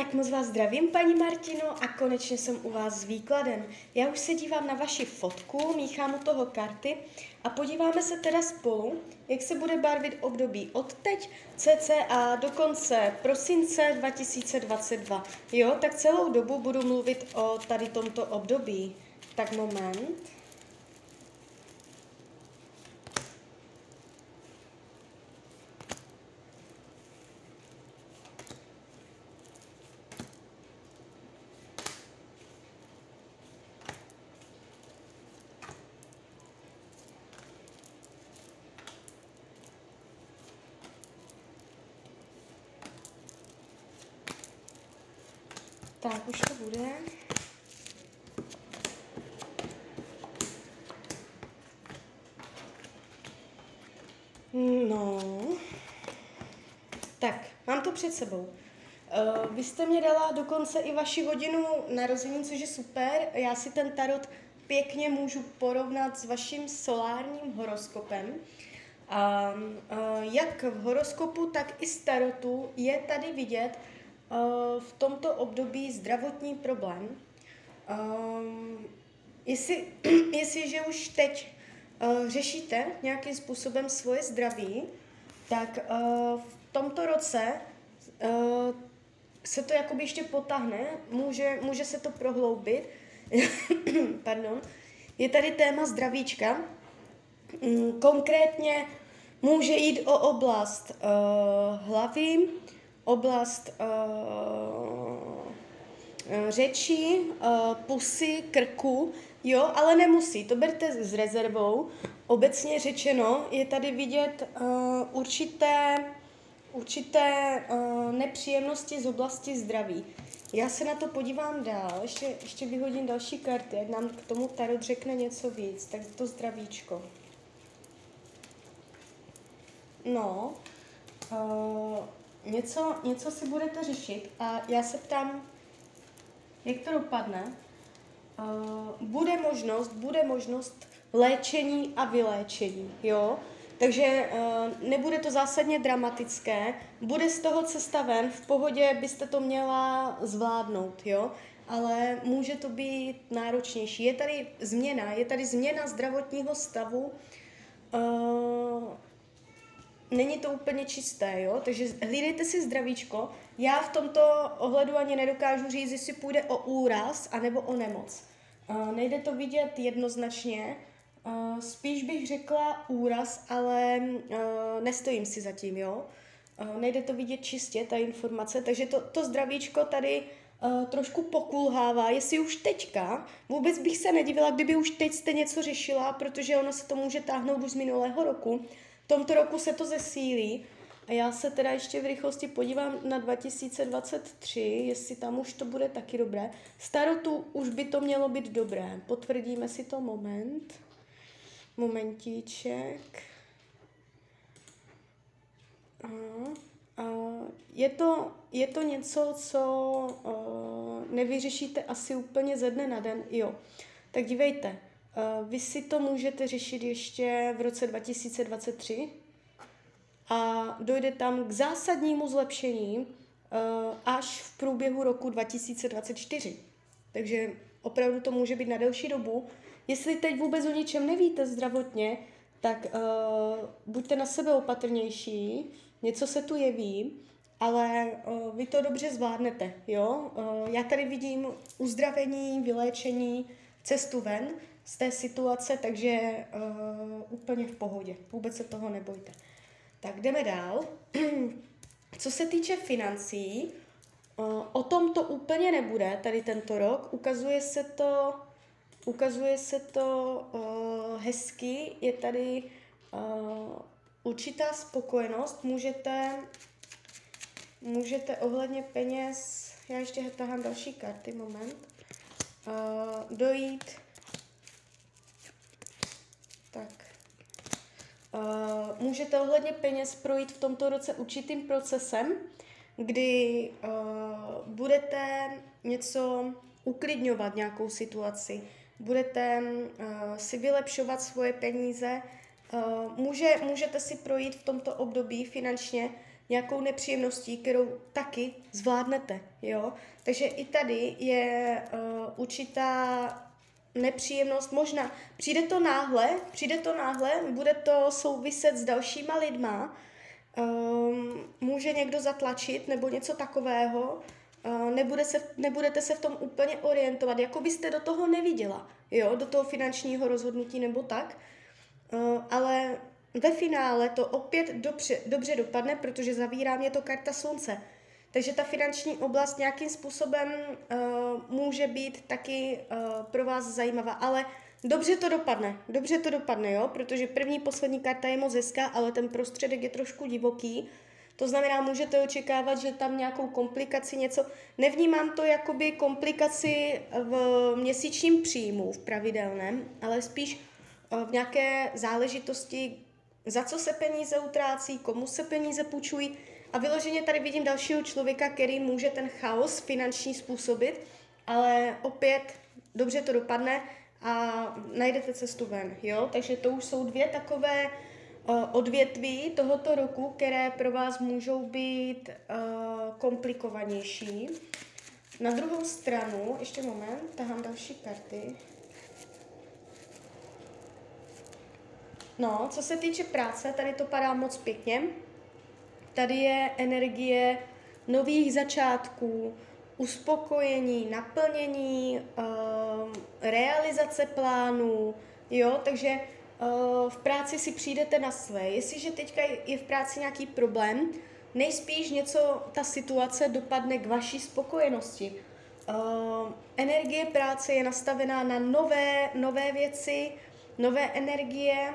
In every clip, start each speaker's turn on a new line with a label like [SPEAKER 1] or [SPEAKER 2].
[SPEAKER 1] Tak moc vás zdravím, paní Martino, a konečně jsem u vás s výkladem. Já už se dívám na vaši fotku, míchám u toho karty a podíváme se teda spolu, jak se bude barvit období od teď cca do konce prosince 2022. Jo, tak celou dobu budu mluvit o tady tomto období. Tak moment. Tak, už to bude. No. Tak, mám to před sebou. Uh, vy jste mě dala dokonce i vaši hodinu narození, což je super. Já si ten tarot pěkně můžu porovnat s vaším solárním horoskopem. A uh, jak v horoskopu, tak i z tarotu je tady vidět, Eh, v tomto období zdravotní problém. Um, jestli, jestliže už teď uh, řešíte nějakým způsobem svoje zdraví, tak v tomto roce se to jakoby ještě potáhne, může, může se to prohloubit. Pardon. Je tady téma zdravíčka. Um, konkrétně může jít o oblast hlavy, oblast uh, řeči, uh, pusy, krku, jo, ale nemusí, to berte s rezervou. Obecně řečeno je tady vidět uh, určité, určité uh, nepříjemnosti z oblasti zdraví. Já se na to podívám dál, ještě, ještě vyhodím další karty, ať nám k tomu Tarot řekne něco víc, tak to zdravíčko. No, uh, něco, něco si budete řešit a já se ptám, jak to dopadne. Uh, bude možnost, bude možnost léčení a vyléčení, jo? Takže uh, nebude to zásadně dramatické, bude z toho cesta ven, v pohodě byste to měla zvládnout, jo? Ale může to být náročnější. Je tady změna, je tady změna zdravotního stavu, uh, není to úplně čisté, jo? Takže hlídejte si zdravíčko. Já v tomto ohledu ani nedokážu říct, jestli půjde o úraz anebo o nemoc. Uh, nejde to vidět jednoznačně, uh, spíš bych řekla úraz, ale uh, nestojím si za tím, jo? Nejde to vidět čistě, ta informace, takže to, to zdravíčko tady trošku pokulhává, jestli už teďka, vůbec bych se nedivila, kdyby už teď jste něco řešila, protože ono se to může táhnout už z minulého roku, tomto roku se to zesílí a já se teda ještě v rychlosti podívám na 2023, jestli tam už to bude taky dobré. Starotu už by to mělo být dobré. Potvrdíme si to moment. Momentíček. A, je, to, je to něco, co uh, nevyřešíte asi úplně ze dne na den. Jo. Tak dívejte, Eh, vy si to můžete řešit ještě v roce 2023 a dojde tam k zásadnímu zlepšení eh, až v průběhu roku 2024. Takže opravdu to může být na delší dobu. Jestli teď vůbec o ničem nevíte zdravotně, tak uh, buďte na sebe opatrnější, něco se tu jeví, ale uh, vy to dobře zvládnete, jo? Uh, já tady vidím uzdravení, vyléčení, cestu ven, z té situace, takže uh, úplně v pohodě. Vůbec se toho nebojte. Tak jdeme dál. Co se týče financí, uh, o tom to úplně nebude tady tento rok. Ukazuje se to, ukazuje se to uh, hezky. Je tady uh, určitá spokojenost. Můžete, můžete ohledně peněz, já ještě tahám další karty, moment, uh, dojít tak. Uh, můžete ohledně peněz projít v tomto roce určitým procesem, kdy uh, budete něco uklidňovat, nějakou situaci, budete uh, si vylepšovat svoje peníze, uh, může, můžete si projít v tomto období finančně nějakou nepříjemností, kterou taky zvládnete, jo. Takže i tady je uh, určitá nepříjemnost, možná. Přijde to náhle, přijde to náhle, bude to souviset s dalšíma lidma, um, může někdo zatlačit nebo něco takového, uh, nebude se, nebudete se v tom úplně orientovat, jako byste do toho neviděla, jo, do toho finančního rozhodnutí nebo tak, uh, ale ve finále to opět dobře, dobře dopadne, protože zavírá mě to karta slunce. Takže ta finanční oblast nějakým způsobem uh, může být taky uh, pro vás zajímavá, ale dobře to dopadne, dobře to dopadne, jo, protože první, poslední karta je moc hezká, ale ten prostředek je trošku divoký, to znamená, můžete očekávat, že tam nějakou komplikaci něco, nevnímám to jakoby komplikaci v měsíčním příjmu, v pravidelném, ale spíš uh, v nějaké záležitosti, za co se peníze utrácí, komu se peníze půjčují, a vyloženě tady vidím dalšího člověka, který může ten chaos finanční způsobit, ale opět dobře to dopadne a najdete cestu ven, jo? Takže to už jsou dvě takové uh, odvětví tohoto roku, které pro vás můžou být uh, komplikovanější. Na druhou stranu, ještě moment, tahám další karty. No, co se týče práce, tady to padá moc pěkně. Tady je energie nových začátků, uspokojení, naplnění, uh, realizace plánů, jo, takže uh, v práci si přijdete na své. Jestliže teďka je v práci nějaký problém, nejspíš něco, ta situace dopadne k vaší spokojenosti. Uh, energie práce je nastavená na nové, nové věci, nové energie,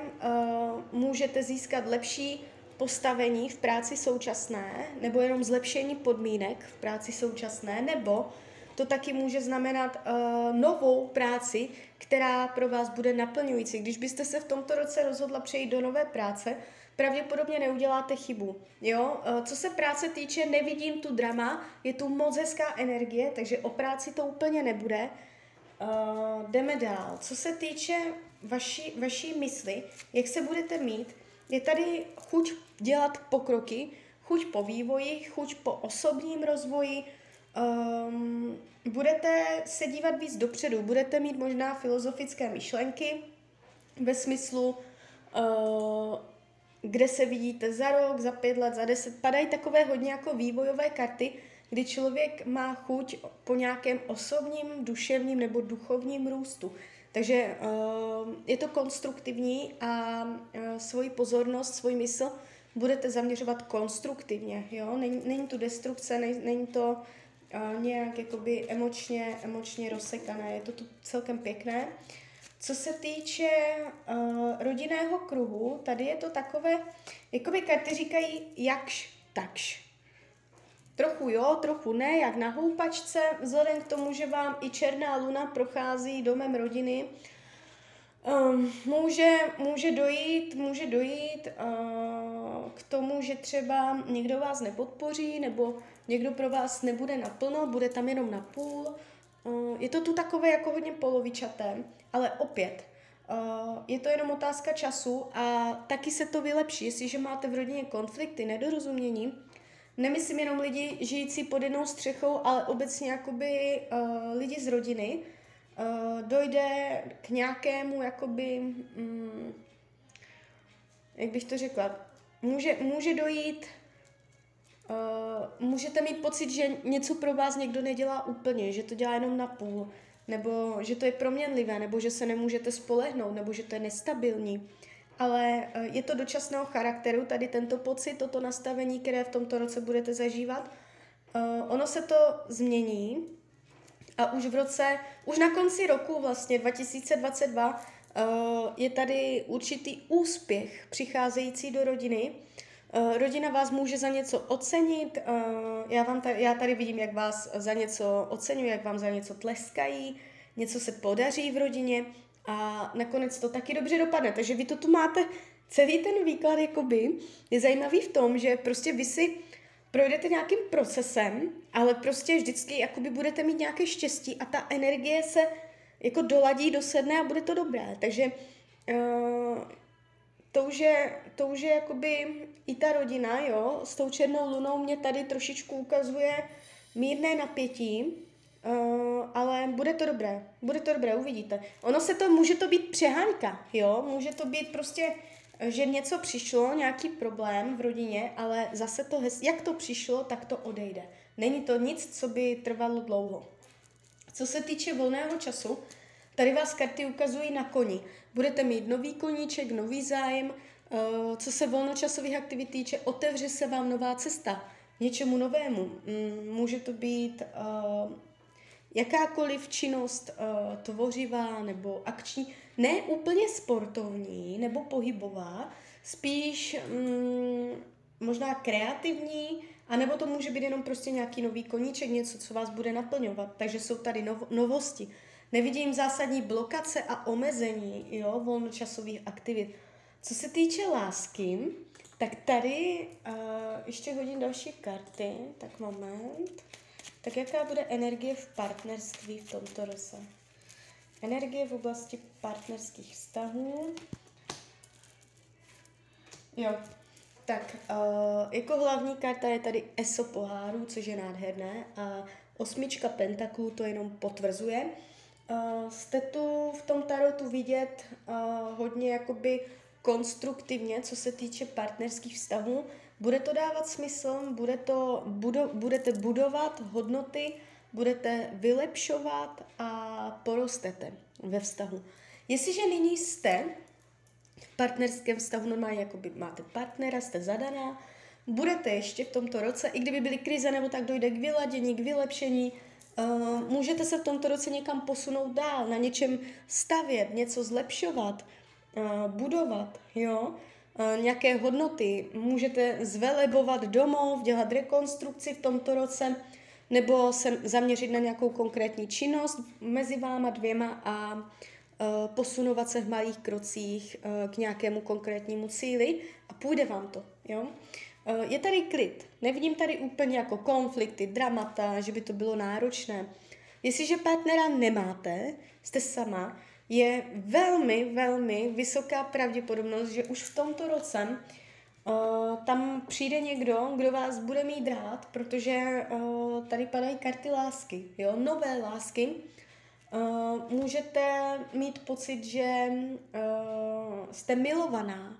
[SPEAKER 1] můžete získat lepší postavení v práci současné, nebo jenom zlepšení podmínek v práci současné, nebo to taky může znamenat uh, novou práci, která pro vás bude naplňující. Když byste se v tomto roce rozhodla přejít do nové práce, pravděpodobně neuděláte chybu. Jo? Uh, co se práce týče, nevidím tu drama, je tu moc hezká energie, takže o práci to úplně nebude. Uh, jdeme dál. Co se týče vaší, vaší mysli, jak se budete mít, je tady chuť dělat pokroky, chuť po vývoji, chuť po osobním rozvoji, um, budete se dívat víc dopředu, budete mít možná filozofické myšlenky ve smyslu, uh, kde se vidíte za rok, za pět let, za deset. Padají takové hodně jako vývojové karty, kdy člověk má chuť po nějakém osobním, duševním nebo duchovním růstu. Takže uh, je to konstruktivní a uh, svoji pozornost, svůj mysl budete zaměřovat konstruktivně, jo? Není, není to destrukce, není, není to uh, nějak jakoby emočně, emočně rozsekané, je to tu celkem pěkné. Co se týče uh, rodinného kruhu, tady je to takové, jakoby karty říkají jakž, takž. Trochu jo, trochu ne, jak na houpačce, vzhledem k tomu, že vám i černá luna prochází domem rodiny, um, může, může dojít, může dojít uh, k tomu, že třeba někdo vás nepodpoří, nebo někdo pro vás nebude naplno, bude tam jenom na půl. Uh, je to tu takové jako hodně polovičaté, ale opět, Uh, je to jenom otázka času a taky se to vylepší, jestliže máte v rodině konflikty, nedorozumění, nemyslím jenom lidi žijící pod jednou střechou, ale obecně jakoby uh, lidi z rodiny, uh, dojde k nějakému jakoby, um, jak bych to řekla, může, může dojít, uh, můžete mít pocit, že něco pro vás někdo nedělá úplně, že to dělá jenom na půl, nebo že to je proměnlivé, nebo že se nemůžete spolehnout, nebo že to je nestabilní ale eh, je to dočasného charakteru, tady tento pocit, toto nastavení, které v tomto roce budete zažívat. Uh, ono se to změní a už v roce, už na konci roku vlastně 2022 uh, eh, je tady určitý úspěch přicházející do rodiny. Rodina vás může za něco ocenit, já, vám tady, já tady vidím, jak vás za něco oceňuje, jak vám za něco tleskají, něco se podaří v rodině, a nakonec to taky dobře dopadne. Takže vy to tu máte, celý ten výklad jakoby je zajímavý v tom, že prostě vy si projdete nějakým procesem, ale prostě vždycky jakoby budete mít nějaké štěstí a ta energie se jako doladí, dosedne a bude to dobré. Takže uh, to už je, to už je jakoby i ta rodina, jo, s tou černou lunou mě tady trošičku ukazuje mírné napětí, uh, ale bude to dobré, bude to dobré, uvidíte. Ono se to, může to být přeháňka, jo, může to být prostě, že něco přišlo, nějaký problém v rodině, ale zase to, hez, jak to přišlo, tak to odejde. Není to nic, co by trvalo dlouho. Co se týče volného času, tady vás karty ukazují na koni. Budete mít nový koníček, nový zájem. Eh, co se volnočasových aktivit týče, otevře se vám nová cesta něčemu novému. Mm, může to být eh, jakákoliv činnost eh, tvořivá nebo akční, ne úplně sportovní nebo pohybová, spíš mm, možná kreativní, a nebo to může být jenom prostě nějaký nový koníček, něco, co vás bude naplňovat. Takže jsou tady nov- novosti. Nevidím zásadní blokace a omezení jo, volnočasových aktivit. Co se týče lásky, tak tady uh, ještě hodím další karty. Tak moment. Tak jaká bude energie v partnerství v tomto roce? Energie v oblasti partnerských vztahů. Jo, tak uh, jako hlavní karta je tady ESO pohárů, což je nádherné, a osmička pentaklů to jenom potvrzuje. Uh, jste tu v tom tarotu vidět uh, hodně jakoby konstruktivně, co se týče partnerských vztahů. Bude to dávat smysl, bude to, budo, budete budovat hodnoty, budete vylepšovat a porostete ve vztahu. Jestliže nyní jste v partnerském vztahu normálně jakoby máte partnera, jste zadaná, budete ještě v tomto roce, i kdyby byly krize nebo tak dojde k vyladění, k vylepšení, uh, můžete se v tomto roce někam posunout dál, na něčem stavět, něco zlepšovat, budovat, jo, uh, nějaké hodnoty, můžete zvelebovat domov, dělat rekonstrukci v tomto roce, nebo se zaměřit na nějakou konkrétní činnost mezi váma dvěma a Eh, posunovat se v malých krocích k nějakému konkrétnímu cíli a půjde vám to. Jo? Je tady klid. Nevidím tady úplně jako konflikty, dramata, že by to bylo náročné. Jestliže partnera nemáte, jste sama, je velmi, velmi vysoká pravděpodobnost, že už v tomto roce uh, tam přijde někdo, kdo vás bude mít rád, protože uh, tady padají karty lásky, jo, nové lásky, Uh, můžete mít pocit, že uh, jste milovaná,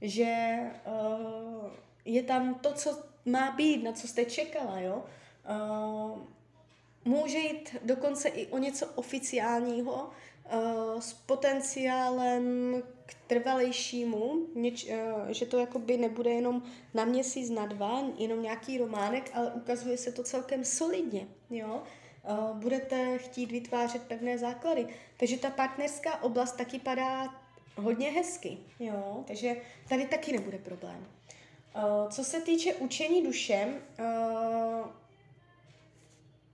[SPEAKER 1] že uh, je tam to, co má být, na co jste čekala, jo. Uh, může jít dokonce i o něco oficiálního, s potenciálem k trvalejšímu, něč, uh, že to jakoby nebude jenom na měsíc, na dva, jenom nějaký románek, ale ukazuje se to celkem solidně, jo budete chtít vytvářet pevné základy. Takže ta partnerská oblast taky padá hodně hezky, jo? takže tady taky nebude problém. Co se týče učení duše,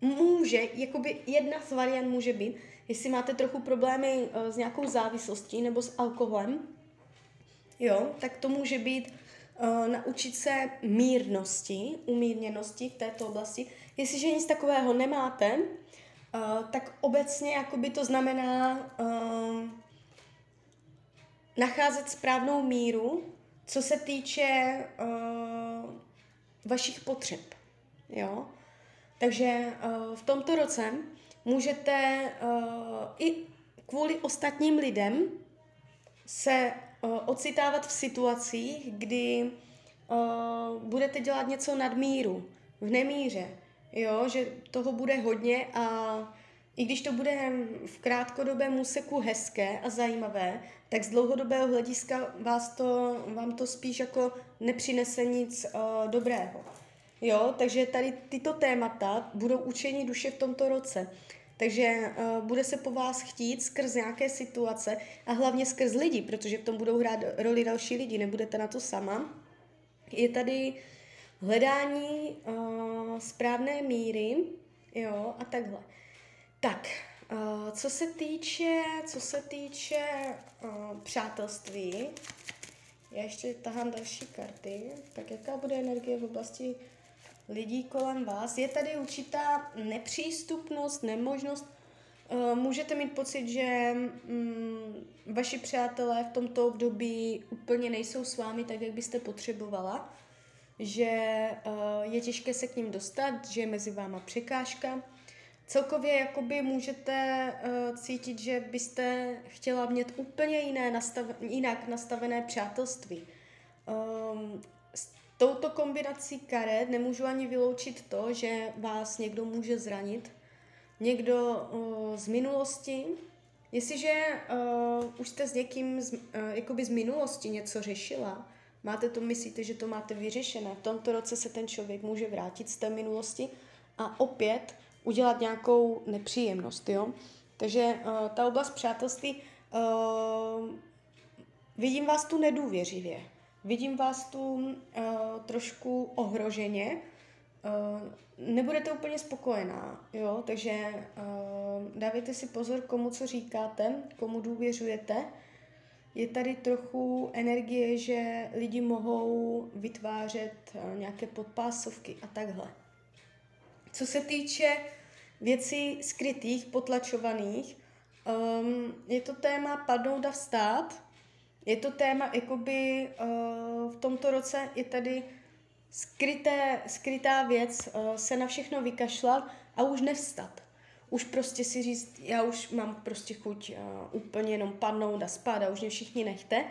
[SPEAKER 1] může, jakoby jedna z variant může být, jestli máte trochu problémy s nějakou závislostí nebo s alkoholem, jo, tak to může být uh, naučit se mírnosti, umírněnosti v této oblasti. Jestliže nic takového nemáte, uh, tak obecně jakoby to znamená uh, nacházet správnou míru, co se týče uh, vašich potřeb. Jo? Takže uh, v tomto roce můžete uh, i kvůli ostatním lidem se uh, ocitávat v situacích, kdy uh, budete dělat něco nad míru, v nemíře, jo, že toho bude hodně a i když to bude v krátkodobém úseku hezké a zajímavé, tak z dlouhodobého hlediska vás to, vám to spíš jako nepřinese nic uh, dobrého. Jo, takže tady tyto témata budou učení duše v tomto roce. Takže uh, bude se po vás chtít skrz nějaké situace a hlavně skrz lidi, protože v tom budou hrát roli další lidi, nebudete na to sama. Je tady hledání uh, správné míry, jo, a takhle. Tak, uh, co se týče, co se týče uh, přátelství, já ještě tahám další karty, tak jaká bude energie v oblasti lidí kolem vás. Je tady určitá nepřístupnost, nemožnost Uh, můžete mít pocit, že um, vaši přátelé v tomto období úplně nejsou s vámi tak, jak byste potřebovala, že uh, je těžké se k ním dostat, že je mezi váma překážka. Celkově jakoby můžete uh, cítit, že byste chtěla mít úplně jiné nastav, jinak nastavené přátelství. Um, touto kombinací karet nemůžu ani vyloučit to, že vás někdo může zranit, někdo uh, z minulosti. Jestliže uh, už jste s někým z, uh, jakoby z minulosti něco řešila, máte to, myslíte, že to máte vyřešené, v tomto roce se ten člověk může vrátit z té minulosti a opět udělat nějakou nepříjemnost, jo. Takže uh, ta oblast přátelství, uh, vidím vás tu nedůvěřivě, vidím vás tu uh, trošku ohroženě, uh, nebudete úplně spokojená, jo, takže uh, dávejte si pozor, komu co říkáte, komu důvěřujete. Je tady trochu energie, že lidi mohou vytvářet uh, nějaké podpásovky a takhle. Co se týče věcí skrytých, potlačovaných, um, je to téma padnout a vstát. Je to téma, jakoby uh, v tomto roce je tady skryté, skrytá věc, uh, se na všechno vykašlat a už nevstat. Už prostě si říct, já už mám prostě chuť uh, úplně jenom padnout a spát a už mě všichni nechte.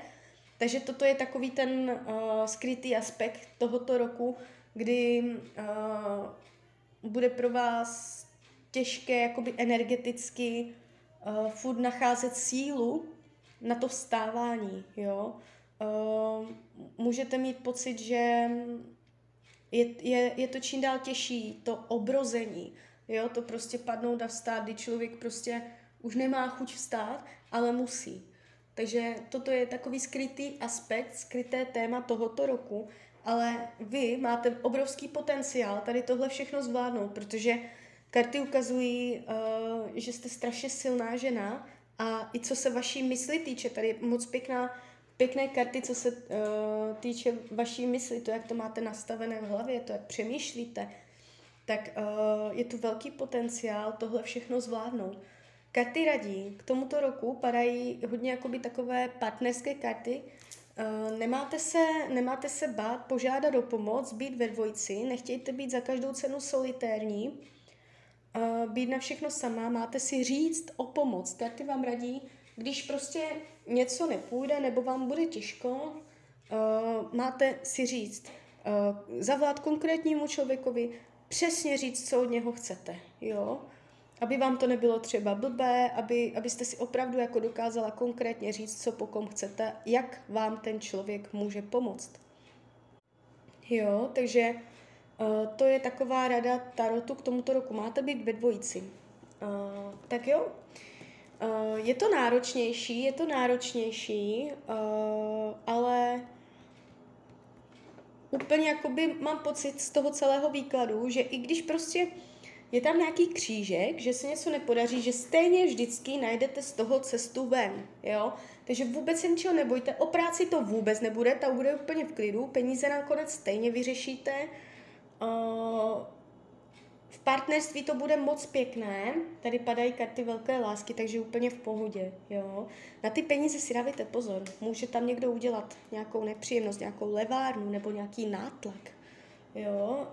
[SPEAKER 1] Takže toto je takový ten uh, skrytý aspekt tohoto roku, kdy uh, bude pro vás těžké jakoby energeticky uh, furt nacházet sílu na to vstávání, jo. Uh, můžete mít pocit, že je, je, je to čím dál těžší, to obrození, jo, to prostě padnout a vstát, kdy člověk prostě už nemá chuť vstát, ale musí. Takže toto je takový skrytý aspekt, skryté téma tohoto roku, ale vy máte obrovský potenciál tady tohle všechno zvládnout, protože karty ukazují, uh, že jste strašně silná žena a i co se vaší mysli týče, tady je moc pěkná, pěkné karty, co se uh, týče vaší mysli, to, jak to máte nastavené v hlavě, to, jak přemýšlíte, tak uh, je tu velký potenciál tohle všechno zvládnout. Karty radí, k tomuto roku padají hodně jakoby takové partnerské karty, Uh, nemáte, se, nemáte se bát požádat o pomoc, být ve dvojici, nechtějte být za každou cenu solitérní, být na všechno sama, máte si říct o pomoc. Karty vám radí, když prostě něco nepůjde nebo vám bude těžko, uh, máte si říct, uh, zavolat konkrétnímu člověkovi, přesně říct, co od něho chcete. Jo? aby vám to nebylo třeba blbé, aby, abyste si opravdu jako dokázala konkrétně říct, co po kom chcete, jak vám ten člověk může pomoct. Jo, takže uh, to je taková rada Tarotu k tomuto roku. Máte být ve dvojici. Uh, tak jo, uh, je to náročnější, je to náročnější, uh, ale úplně jakoby mám pocit z toho celého výkladu, že i když prostě je tam nějaký křížek, že se něco nepodaří, že stejně vždycky najdete z toho cestu ven, jo? Takže vůbec se ničeho nebojte, o práci to vůbec nebude, ta bude úplně v klidu, peníze nakonec stejně vyřešíte, uh, v partnerství to bude moc pěkné, tady padají karty velké lásky, takže úplně v pohodě, jo. Na ty peníze si dávejte pozor, může tam někdo udělat nějakou nepříjemnost, nějakou levárnu nebo nějaký nátlak, jo.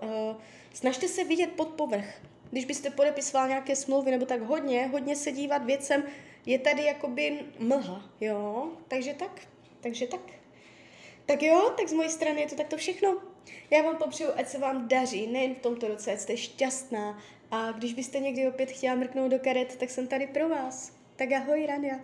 [SPEAKER 1] Snažte se vidět pod povrch, když byste podepisoval nějaké smlouvy nebo tak hodně, hodně se dívat věcem, je tady jakoby mlha, jo, takže tak, takže tak. Tak jo, tak z mojí strany je to takto všechno. Já vám popřeju, ať se vám daří, nejen v tomto roce, ať jste šťastná a když byste někdy opět chtěla mrknout do karet, tak jsem tady pro vás. Tak ahoj, Rania.